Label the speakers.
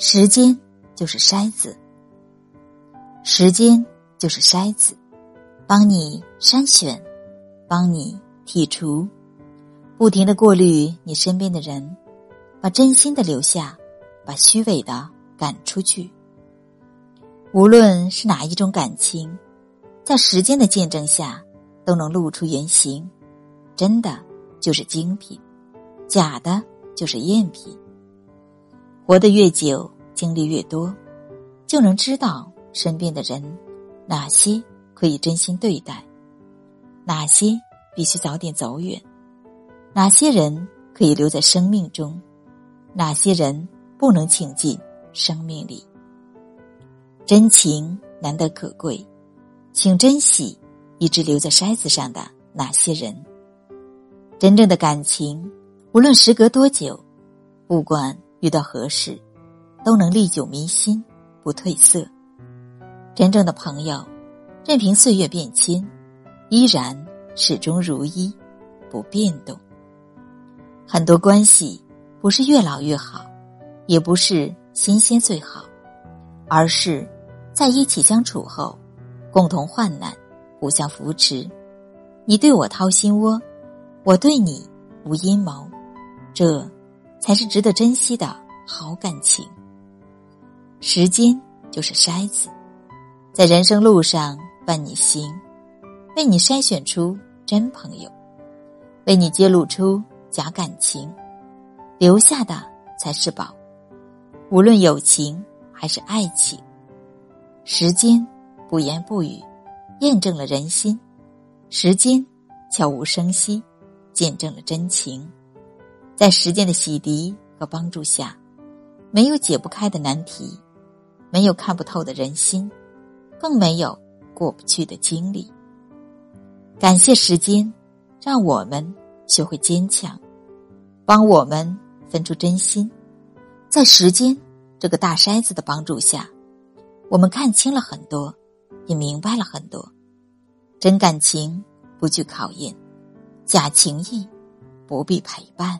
Speaker 1: 时间就是筛子，时间就是筛子，帮你筛选，帮你剔除，不停的过滤你身边的人，把真心的留下，把虚伪的赶出去。无论是哪一种感情，在时间的见证下，都能露出原形。真的就是精品，假的就是赝品。活得越久，经历越多，就能知道身边的人哪些可以真心对待，哪些必须早点走远，哪些人可以留在生命中，哪些人不能请进生命里。真情难得可贵，请珍惜一直留在筛子上的那些人。真正的感情，无论时隔多久，不管。遇到合适，都能历久弥新，不褪色。真正的朋友，任凭岁月变迁，依然始终如一，不变动。很多关系不是越老越好，也不是新鲜最好，而是在一起相处后，共同患难，互相扶持。你对我掏心窝，我对你无阴谋，这。才是值得珍惜的好感情。时间就是筛子，在人生路上伴你行，为你筛选出真朋友，为你揭露出假感情，留下的才是宝。无论友情还是爱情，时间不言不语，验证了人心；时间悄无声息，见证了真情。在时间的洗涤和帮助下，没有解不开的难题，没有看不透的人心，更没有过不去的经历。感谢时间，让我们学会坚强，帮我们分出真心。在时间这个大筛子的帮助下，我们看清了很多，也明白了很多。真感情不惧考验，假情谊不必陪伴。